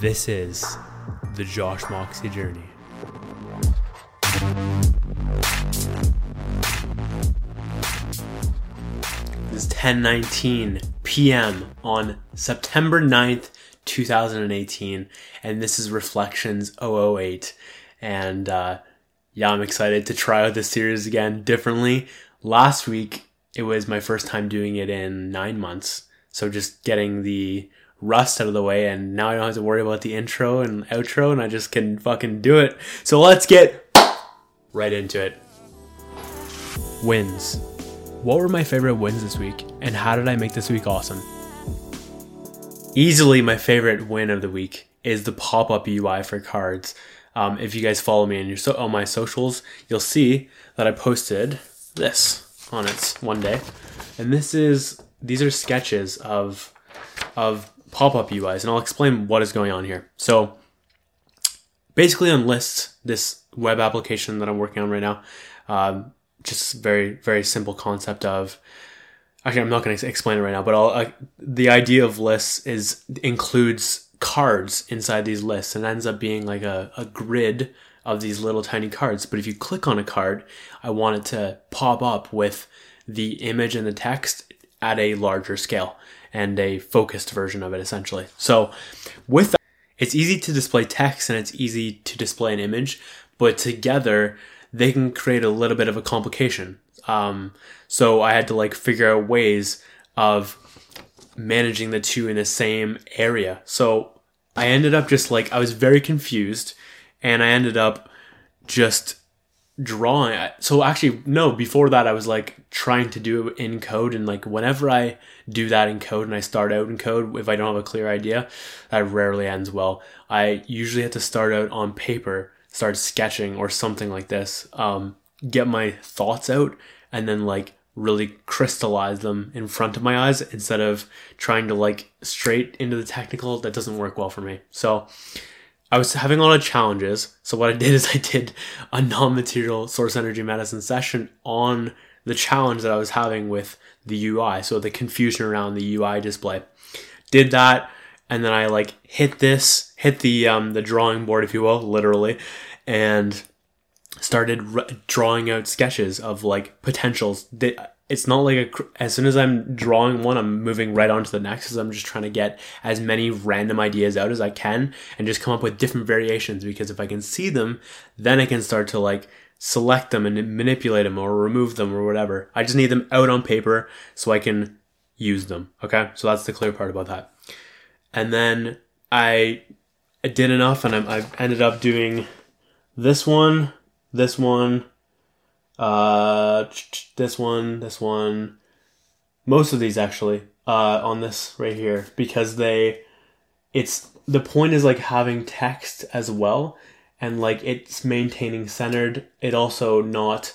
This is the Josh Moxie journey. It's 10:19 p.m. on September 9th, 2018, and this is Reflections 008. And uh, yeah, I'm excited to try out this series again differently. Last week, it was my first time doing it in nine months, so just getting the rust out of the way, and now I don't have to worry about the intro and outro, and I just can fucking do it. So let's get right into it. Wins. What were my favorite wins this week, and how did I make this week awesome? Easily, my favorite win of the week is the pop up UI for cards. Um, if you guys follow me on your so- on my socials, you'll see that I posted this on it one day, and this is these are sketches of of pop up UIs, and I'll explain what is going on here. So, basically, on Lists, this web application that I'm working on right now, um, just very very simple concept of actually i'm not going to explain it right now but I'll, uh, the idea of lists is includes cards inside these lists and ends up being like a, a grid of these little tiny cards but if you click on a card i want it to pop up with the image and the text at a larger scale and a focused version of it essentially so with that it's easy to display text and it's easy to display an image but together they can create a little bit of a complication. Um, so I had to like figure out ways of managing the two in the same area. So I ended up just like I was very confused, and I ended up just drawing. So actually, no. Before that, I was like trying to do it in code, and like whenever I do that in code and I start out in code, if I don't have a clear idea, that rarely ends well. I usually have to start out on paper start sketching or something like this, um, get my thoughts out and then like really crystallize them in front of my eyes instead of trying to like straight into the technical. That doesn't work well for me. So I was having a lot of challenges. So what I did is I did a non-material source energy medicine session on the challenge that I was having with the UI. So the confusion around the UI display. Did that and then I like hit this, hit the um, the drawing board, if you will, literally, and started r- drawing out sketches of like potentials. It's not like a, as soon as I'm drawing one, I'm moving right on to the next because I'm just trying to get as many random ideas out as I can and just come up with different variations. Because if I can see them, then I can start to like select them and manipulate them or remove them or whatever. I just need them out on paper so I can use them. Okay, so that's the clear part about that and then I, did enough, and I, I ended up doing this one, this one, uh, this one, this one, most of these actually, uh, on this right here because they, it's the point is like having text as well, and like it's maintaining centered. It also not,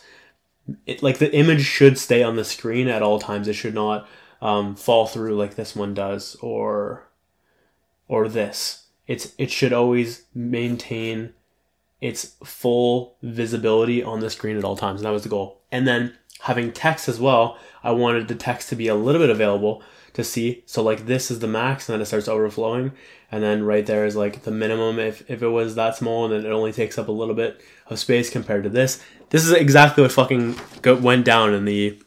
it like the image should stay on the screen at all times. It should not um, fall through like this one does, or or this. It's it should always maintain its full visibility on the screen at all times. And that was the goal. And then having text as well, I wanted the text to be a little bit available to see. So like this is the max and then it starts overflowing. And then right there is like the minimum if, if it was that small and then it only takes up a little bit of space compared to this. This is exactly what fucking go, went down in the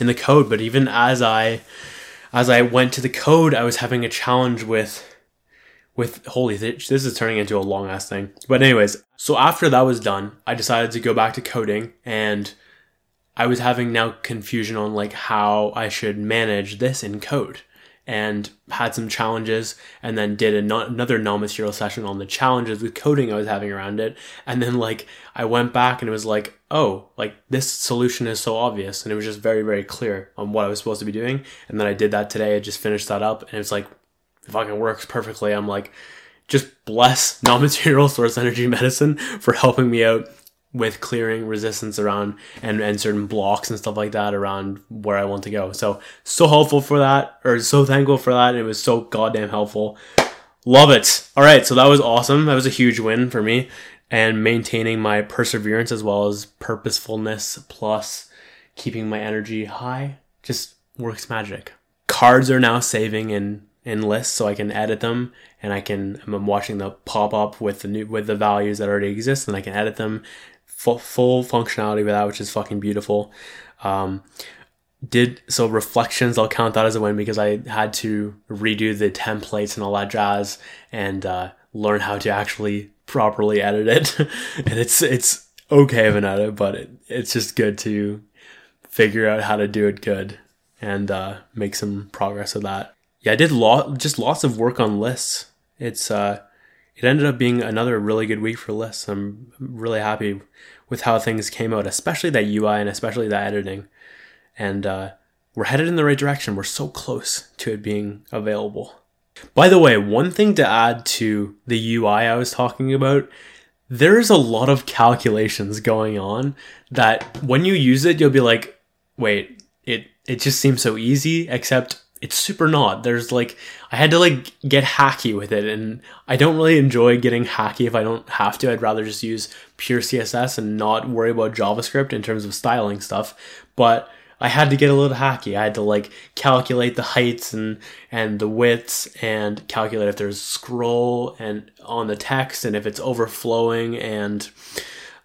in the code. But even as I as I went to the code, I was having a challenge with with holy this is turning into a long ass thing. But anyways, so after that was done, I decided to go back to coding and I was having now confusion on like how I should manage this in code and had some challenges and then did another non-material session on the challenges with coding I was having around it. And then like I went back and it was like oh like this solution is so obvious. And it was just very very clear on what I was supposed to be doing. And then I did that today. I just finished that up and it's like it fucking works perfectly. I'm like, just bless non-material source energy medicine for helping me out with clearing resistance around and, and certain blocks and stuff like that around where I want to go. So so helpful for that, or so thankful for that. It was so goddamn helpful. Love it. All right, so that was awesome. That was a huge win for me, and maintaining my perseverance as well as purposefulness plus keeping my energy high just works magic. Cards are now saving in in lists so I can edit them and I can I'm watching the pop up with the new with the values that already exist and I can edit them full, full functionality with that which is fucking beautiful. Um, did so reflections I'll count that as a win because I had to redo the templates and all that jazz and uh, learn how to actually properly edit it and it's it's okay of an edit but it, it's just good to figure out how to do it good and uh, make some progress with that yeah, I did lot just lots of work on lists. It's uh, it ended up being another really good week for lists. I'm really happy with how things came out, especially that UI and especially that editing. And uh, we're headed in the right direction. We're so close to it being available. By the way, one thing to add to the UI I was talking about, there's a lot of calculations going on that when you use it, you'll be like, wait, it it just seems so easy, except it's super not. There's like I had to like get hacky with it and I don't really enjoy getting hacky if I don't have to. I'd rather just use pure CSS and not worry about JavaScript in terms of styling stuff. But I had to get a little hacky. I had to like calculate the heights and and the widths and calculate if there's scroll and on the text and if it's overflowing and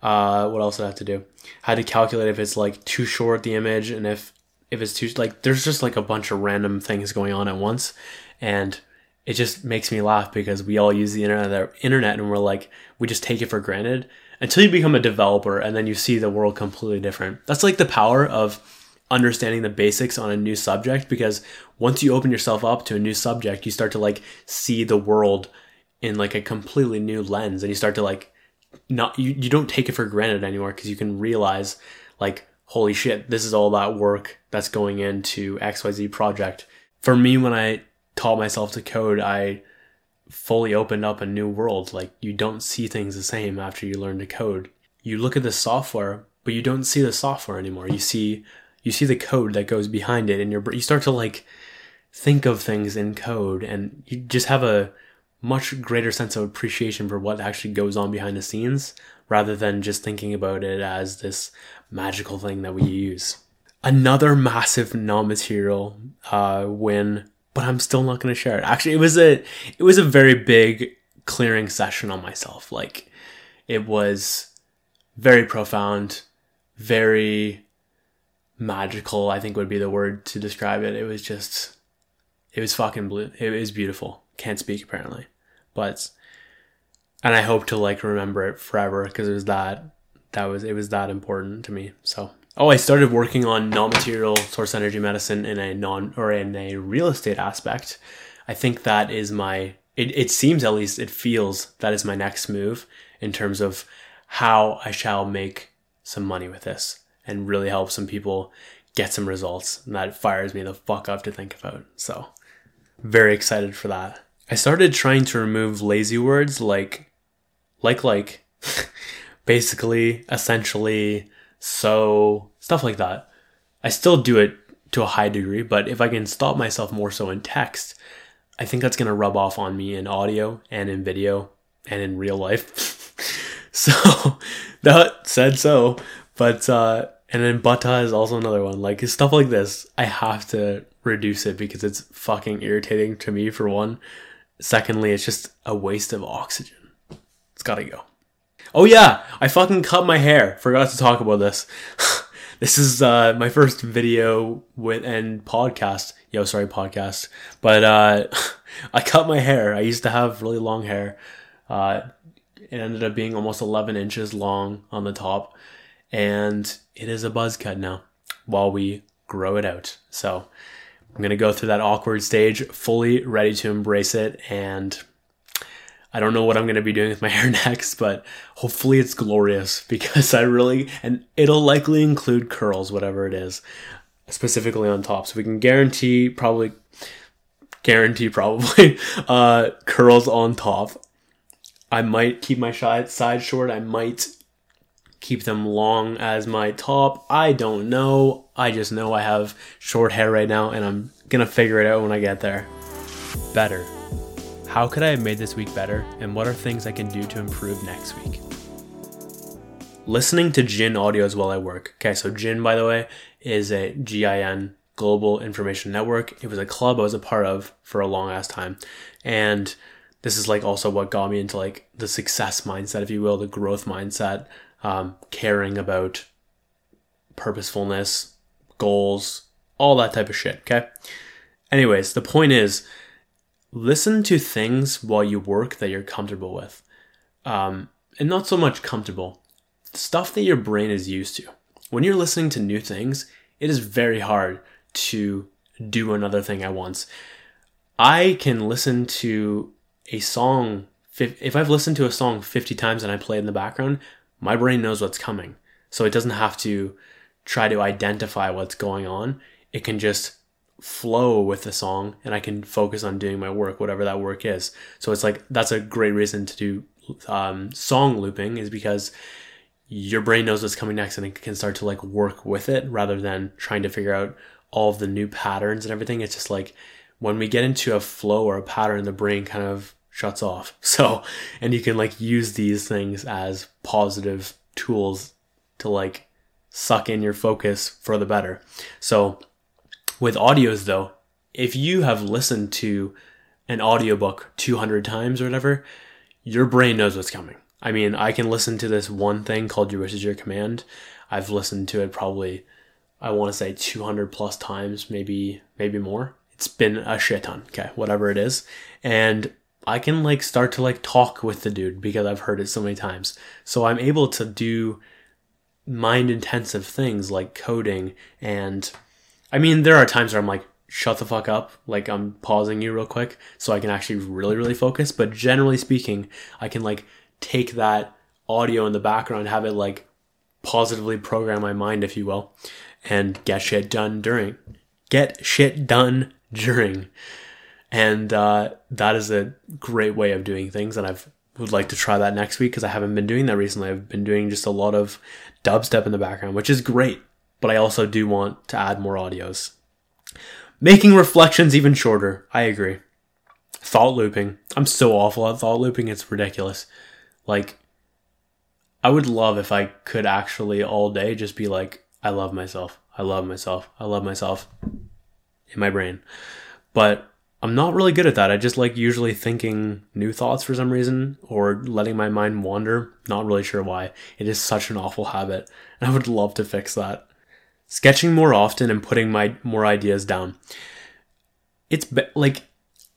uh, what else did I have to do? I had to calculate if it's like too short the image and if if it's too like there's just like a bunch of random things going on at once. And it just makes me laugh because we all use the internet internet and we're like we just take it for granted until you become a developer and then you see the world completely different. That's like the power of understanding the basics on a new subject because once you open yourself up to a new subject you start to like see the world in like a completely new lens and you start to like not you, you don't take it for granted anymore because you can realize like holy shit, this is all that work that's going into XYZ project. For me, when I taught myself to code, I fully opened up a new world. Like, you don't see things the same after you learn to code. You look at the software, but you don't see the software anymore. You see, you see the code that goes behind it, and you start to like think of things in code, and you just have a much greater sense of appreciation for what actually goes on behind the scenes rather than just thinking about it as this magical thing that we use. Another massive non-material uh, win, but I'm still not going to share it. Actually, it was a it was a very big clearing session on myself. Like it was very profound, very magical. I think would be the word to describe it. It was just, it was fucking blue. It was beautiful. Can't speak apparently, but and I hope to like remember it forever because it was that that was it was that important to me. So oh, I started working on non-material source energy medicine in a non or in a real estate aspect. I think that is my it, it seems at least it feels that is my next move in terms of how I shall make some money with this and really help some people get some results. And that fires me the fuck up to think about. So very excited for that. I started trying to remove lazy words like like like basically, essentially, so stuff like that. I still do it to a high degree, but if I can stop myself more so in text, I think that's going to rub off on me in audio and in video and in real life. so that said so, but uh and then butta is also another one. Like stuff like this, I have to reduce it because it's fucking irritating to me for one. Secondly, it's just a waste of oxygen. It's got to go. Oh yeah, I fucking cut my hair. Forgot to talk about this. this is uh, my first video with and podcast. Yo, sorry, podcast. But uh, I cut my hair. I used to have really long hair. Uh, it ended up being almost 11 inches long on the top, and it is a buzz cut now. While we grow it out, so I'm gonna go through that awkward stage, fully ready to embrace it and I don't know what I'm going to be doing with my hair next, but hopefully it's glorious because I really, and it'll likely include curls, whatever it is, specifically on top. So we can guarantee, probably, guarantee probably, uh, curls on top. I might keep my side short. I might keep them long as my top. I don't know. I just know I have short hair right now and I'm going to figure it out when I get there. Better. How could I have made this week better, and what are things I can do to improve next week? Listening to Gin audios while I work. Okay, so Gin, by the way, is a GIN Global Information Network. It was a club I was a part of for a long ass time. And this is like also what got me into like the success mindset, if you will, the growth mindset, um, caring about purposefulness, goals, all that type of shit. Okay. Anyways, the point is listen to things while you work that you're comfortable with. Um, and not so much comfortable, stuff that your brain is used to. When you're listening to new things, it is very hard to do another thing at once. I can listen to a song, if I've listened to a song 50 times and I play it in the background, my brain knows what's coming. So it doesn't have to try to identify what's going on. It can just flow with the song and I can focus on doing my work, whatever that work is. So it's like, that's a great reason to do um, song looping is because your brain knows what's coming next and it can start to like work with it rather than trying to figure out all of the new patterns and everything. It's just like when we get into a flow or a pattern, the brain kind of shuts off. So, and you can like use these things as positive tools to like suck in your focus for the better. So, with audios though, if you have listened to an audiobook 200 times or whatever, your brain knows what's coming. I mean, I can listen to this one thing called Your Wish is Your Command. I've listened to it probably, I want to say 200 plus times, maybe, maybe more. It's been a shit ton. Okay. Whatever it is. And I can like start to like talk with the dude because I've heard it so many times. So I'm able to do mind intensive things like coding and I mean there are times where I'm like shut the fuck up. Like I'm pausing you real quick so I can actually really really focus. But generally speaking I can like take that audio in the background have it like positively program my mind if you will and get shit done during get shit done during. And uh, that is a great way of doing things. And i've would like to try that next week because i haven't been doing that recently. I've been doing just a lot of dubstep in the background which is great but i also do want to add more audios. Making reflections even shorter. I agree. Thought looping. I'm so awful at thought looping. It's ridiculous. Like i would love if i could actually all day just be like i love myself. I love myself. I love myself in my brain. But I'm not really good at that. I just like usually thinking new thoughts for some reason or letting my mind wander. Not really sure why. It is such an awful habit, and I would love to fix that. Sketching more often and putting my more ideas down. It's be- like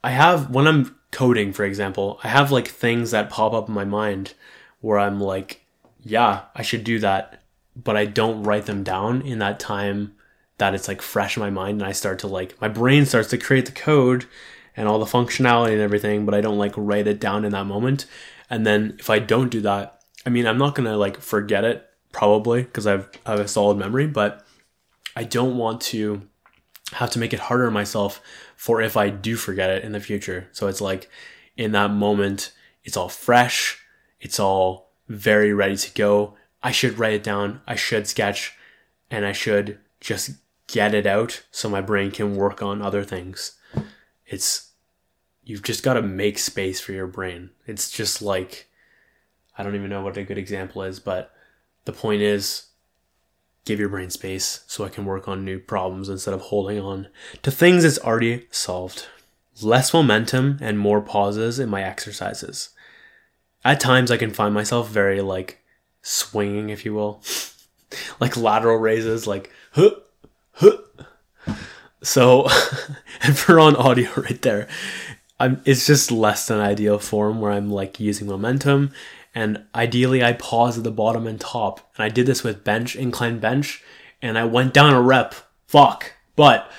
I have when I'm coding, for example, I have like things that pop up in my mind where I'm like, yeah, I should do that, but I don't write them down in that time that it's like fresh in my mind and I start to like my brain starts to create the code and all the functionality and everything, but I don't like write it down in that moment. And then if I don't do that, I mean, I'm not gonna like forget it probably because I've I have a solid memory, but I don't want to have to make it harder on myself for if I do forget it in the future. So it's like in that moment, it's all fresh, it's all very ready to go. I should write it down, I should sketch, and I should just get it out so my brain can work on other things. It's you've just got to make space for your brain. It's just like I don't even know what a good example is, but the point is give your brain space so I can work on new problems instead of holding on to things it's already solved. Less momentum and more pauses in my exercises. At times I can find myself very like swinging, if you will. like lateral raises, like huh, so, if we're on audio right there, I'm, it's just less than ideal form where I'm like using momentum. And ideally, I pause at the bottom and top. And I did this with bench, incline bench, and I went down a rep. Fuck. But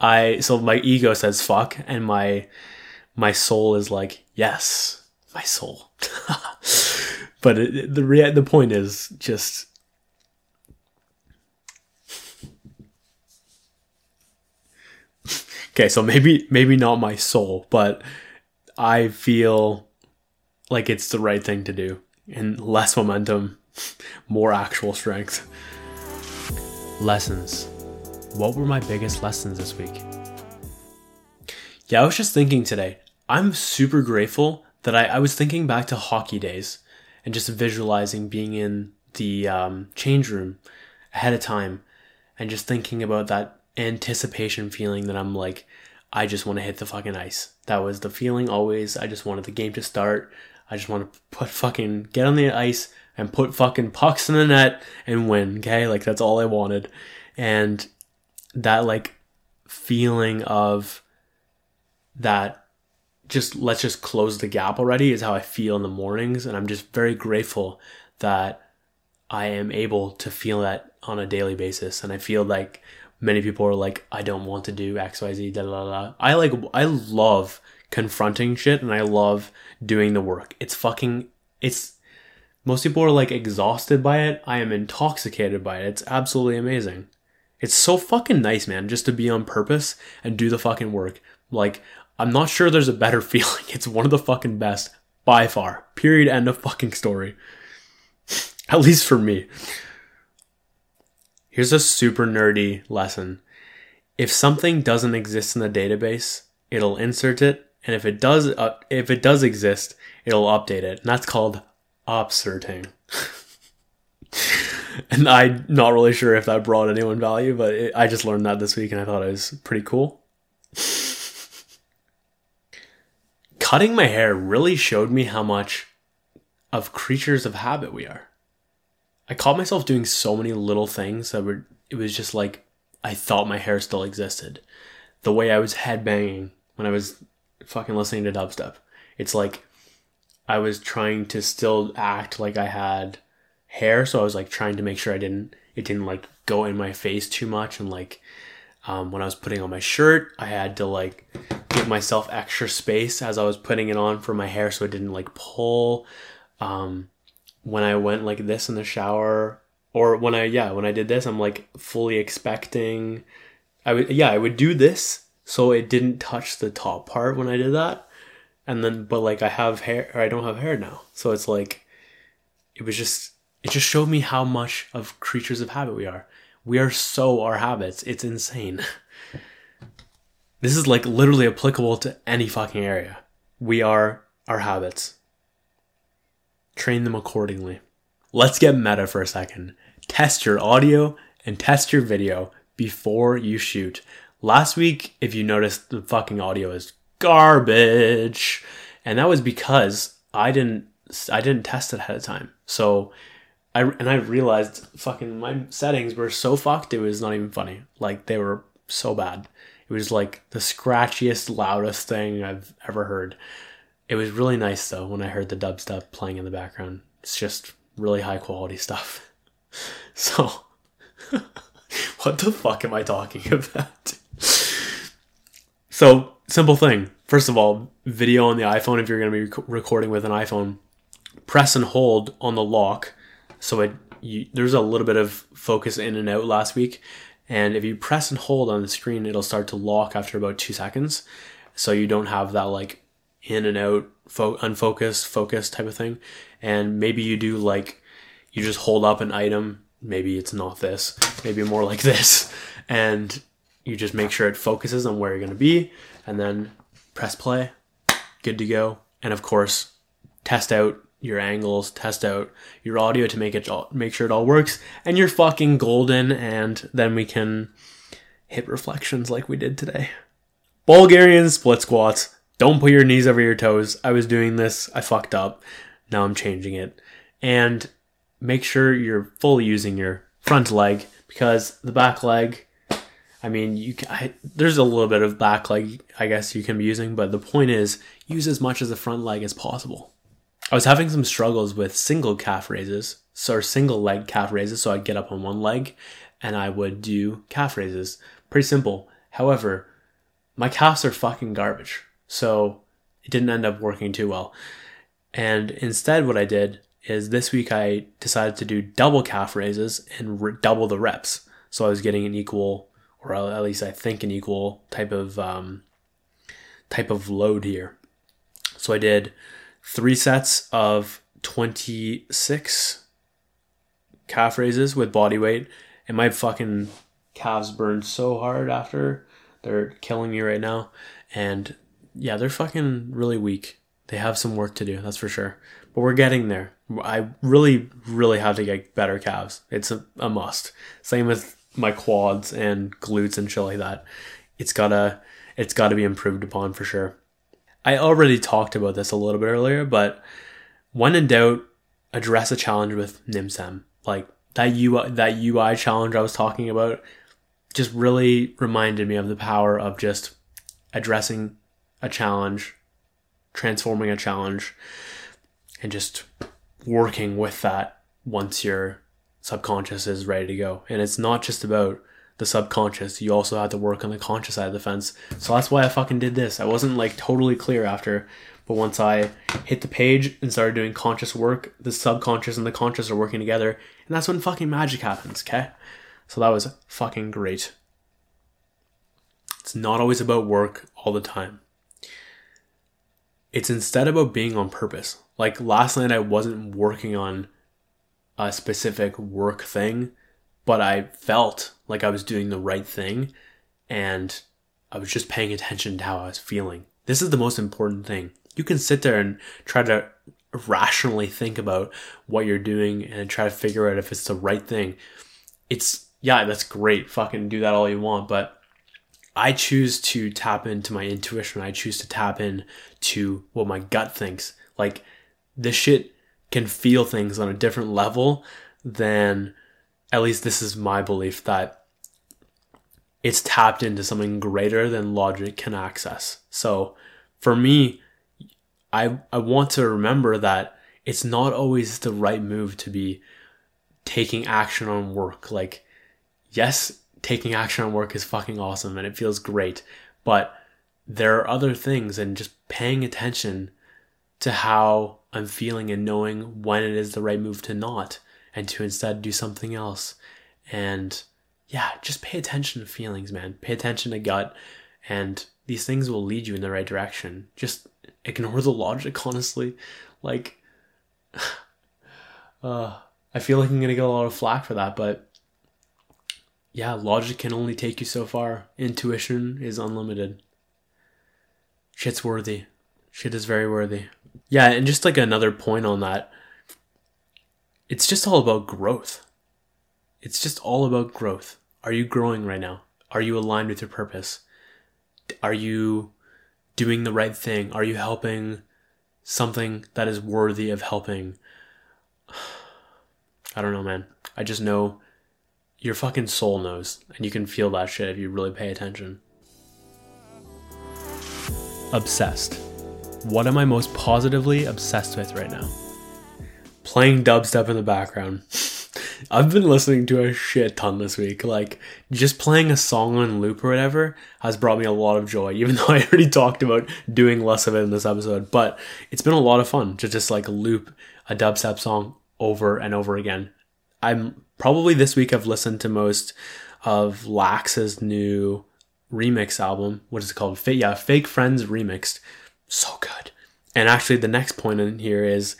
I, so my ego says fuck, and my, my soul is like, yes, my soul. but it, the, the point is just okay, so maybe maybe not my soul, but I feel like it's the right thing to do. And less momentum, more actual strength. Lessons. What were my biggest lessons this week? Yeah, I was just thinking today. I'm super grateful that I, I was thinking back to hockey days and just visualizing being in the um, change room ahead of time and just thinking about that anticipation feeling that I'm like, I just want to hit the fucking ice. That was the feeling always. I just wanted the game to start. I just want to put fucking get on the ice and put fucking pucks in the net and win. Okay, like that's all I wanted, and that like feeling of that just let's just close the gap already is how I feel in the mornings, and I'm just very grateful that I am able to feel that on a daily basis, and I feel like many people are like, I don't want to do X, Y, Z, da da da. I like, I love confronting shit, and I love doing the work. It's fucking, it's. Most people are like exhausted by it. I am intoxicated by it. It's absolutely amazing. It's so fucking nice, man, just to be on purpose and do the fucking work. Like, I'm not sure there's a better feeling. It's one of the fucking best by far. Period. End of fucking story. At least for me. Here's a super nerdy lesson. If something doesn't exist in the database, it'll insert it, and if it does, uh, if it does exist, it'll update it, and that's called upserting. and I'm not really sure if that brought anyone value, but it, I just learned that this week, and I thought it was pretty cool. Cutting my hair really showed me how much of creatures of habit we are. I caught myself doing so many little things that were it was just like I thought my hair still existed. The way I was headbanging when I was fucking listening to dubstep. It's like I was trying to still act like I had hair, so I was like trying to make sure I didn't it didn't like go in my face too much and like um, when I was putting on my shirt, I had to like give myself extra space as I was putting it on for my hair so it didn't like pull. Um, when I went like this in the shower or when I yeah, when I did this, I'm like fully expecting I would yeah, I would do this so it didn't touch the top part when I did that. And then but like I have hair or I don't have hair now. So it's like it was just it just showed me how much of creatures of habit we are. We are so our habits. It's insane. this is like literally applicable to any fucking area. We are our habits train them accordingly. Let's get meta for a second. Test your audio and test your video before you shoot. Last week, if you noticed, the fucking audio is garbage, and that was because I didn't I didn't test it ahead of time. So I and I realized fucking my settings were so fucked it was not even funny. Like they were so bad. It was like the scratchiest, loudest thing I've ever heard. It was really nice though when I heard the dubstep playing in the background. It's just really high quality stuff. So, what the fuck am I talking about? So, simple thing. First of all, video on the iPhone, if you're going to be rec- recording with an iPhone, press and hold on the lock. So, it you, there's a little bit of focus in and out last week. And if you press and hold on the screen, it'll start to lock after about two seconds. So, you don't have that like in and out, fo- unfocused, focused type of thing. And maybe you do like, you just hold up an item. Maybe it's not this, maybe more like this. And you just make sure it focuses on where you're going to be and then press play. Good to go. And of course, test out your angles, test out your audio to make it all, make sure it all works, and you're fucking golden. And then we can hit reflections like we did today. Bulgarian split squats. Don't put your knees over your toes. I was doing this. I fucked up. Now I'm changing it. And make sure you're fully using your front leg because the back leg, I mean, you can, I, there's a little bit of back leg, I guess you can be using, but the point is use as much of the front leg as possible. I was having some struggles with single calf raises, so single leg calf raises, so I'd get up on one leg and I would do calf raises. Pretty simple. However, my calves are fucking garbage. So it didn't end up working too well. And instead, what I did is this week I decided to do double calf raises and re- double the reps. So I was getting an equal, or at least I think an equal type of um, type of load here. So I did three sets of 26 calf raises with body weight, and my fucking calves burned so hard after. They're killing me right now. And yeah, they're fucking really weak. They have some work to do, that's for sure. But we're getting there. I really, really have to get better calves. It's a, a must. Same with my quads and glutes and shit like that. It's gotta it's gotta be improved upon for sure. I already talked about this a little bit earlier, but when in doubt, address a challenge with NimSem. Like that UI that UI challenge I was talking about just really reminded me of the power of just addressing a challenge, transforming a challenge, and just working with that once your subconscious is ready to go. And it's not just about the subconscious, you also have to work on the conscious side of the fence. So that's why I fucking did this. I wasn't like totally clear after, but once I hit the page and started doing conscious work, the subconscious and the conscious are working together, and that's when fucking magic happens, okay? So that was fucking great. It's not always about work all the time. It's instead about being on purpose. Like last night, I wasn't working on a specific work thing, but I felt like I was doing the right thing and I was just paying attention to how I was feeling. This is the most important thing. You can sit there and try to rationally think about what you're doing and try to figure out if it's the right thing. It's, yeah, that's great. Fucking do that all you want. But I choose to tap into my intuition. I choose to tap in to what my gut thinks. Like, this shit can feel things on a different level than at least this is my belief that it's tapped into something greater than logic can access. So for me, I I want to remember that it's not always the right move to be taking action on work. Like, yes, taking action on work is fucking awesome and it feels great, but there are other things and just paying attention to how I'm feeling and knowing when it is the right move to not and to instead do something else. And yeah, just pay attention to feelings, man. Pay attention to gut and these things will lead you in the right direction. Just ignore the logic, honestly. Like, uh, I feel like I'm gonna get a lot of flack for that, but yeah, logic can only take you so far. Intuition is unlimited. Shit's worthy. Shit is very worthy. Yeah, and just like another point on that, it's just all about growth. It's just all about growth. Are you growing right now? Are you aligned with your purpose? Are you doing the right thing? Are you helping something that is worthy of helping? I don't know, man. I just know your fucking soul knows, and you can feel that shit if you really pay attention. Obsessed. What am I most positively obsessed with right now? Playing dubstep in the background. I've been listening to a shit ton this week. Like, just playing a song on loop or whatever has brought me a lot of joy, even though I already talked about doing less of it in this episode. But it's been a lot of fun to just like loop a dubstep song over and over again. I'm probably this week I've listened to most of Laxx's new remix album. What is it called? Yeah, Fake Friends Remixed. So good. And actually, the next point in here is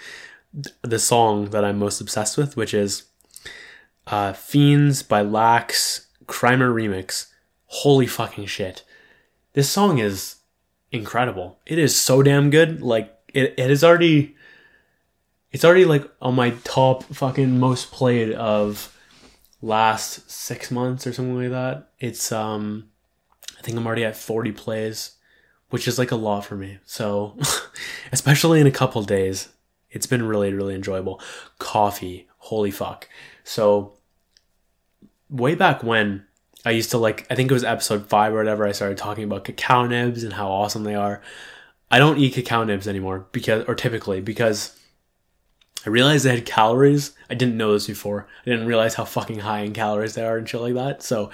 the song that I'm most obsessed with, which is uh, Fiends by Laxx Crimer Remix. Holy fucking shit. This song is incredible. It is so damn good. Like, it, it is already. It's already like on my top fucking most played of last six months or something like that. It's um I think I'm already at 40 plays, which is like a lot for me. So especially in a couple days, it's been really, really enjoyable. Coffee, holy fuck. So way back when I used to like I think it was episode five or whatever, I started talking about cacao nibs and how awesome they are. I don't eat cacao nibs anymore because or typically because I realized they had calories. I didn't know this before. I didn't realize how fucking high in calories they are and shit like that. So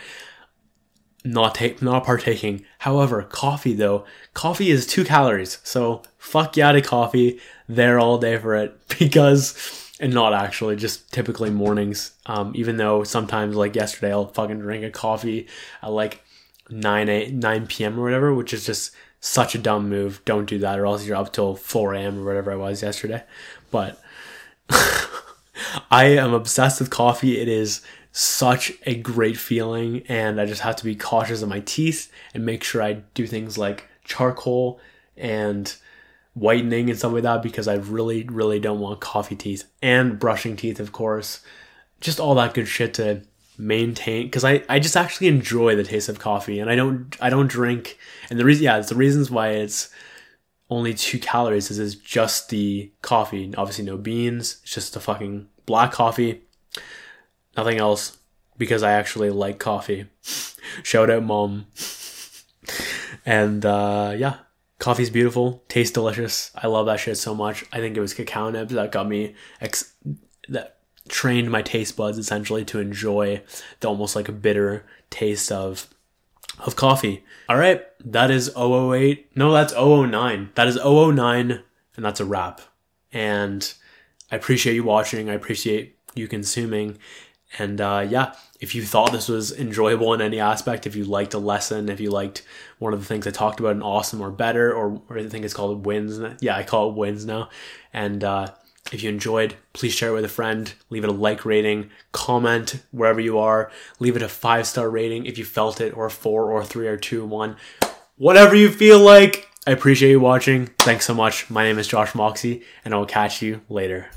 not take not partaking. However, coffee though, coffee is two calories. So fuck to coffee. There all day for it because and not actually just typically mornings. Um, even though sometimes like yesterday I'll fucking drink a coffee at like 9 8, 9 p.m. or whatever, which is just such a dumb move. Don't do that or else you're up till 4 a.m. or whatever I was yesterday. But I am obsessed with coffee. It is such a great feeling, and I just have to be cautious of my teeth and make sure I do things like charcoal and whitening and stuff like that because I really, really don't want coffee teeth and brushing teeth, of course. Just all that good shit to maintain because I, I just actually enjoy the taste of coffee and I don't I don't drink and the reason yeah it's the reasons why it's only two calories is just the coffee obviously no beans it's just the fucking black coffee nothing else because I actually like coffee shout out mom and uh, yeah coffee's beautiful tastes delicious I love that shit so much I think it was cacao nibs that got me ex- that trained my taste buds essentially to enjoy the almost like a bitter taste of of coffee. All right, that is 008. No, that's 009. That is 009 and that's a wrap. And I appreciate you watching. I appreciate you consuming. And uh, yeah, if you thought this was enjoyable in any aspect, if you liked a lesson, if you liked one of the things I talked about in awesome or better, or, or I think it's called wins. Yeah, I call it wins now. And uh, if you enjoyed, please share it with a friend. Leave it a like rating, comment wherever you are. Leave it a five star rating if you felt it, or four, or three, or two, one. Whatever you feel like. I appreciate you watching. Thanks so much. My name is Josh Moxie, and I will catch you later.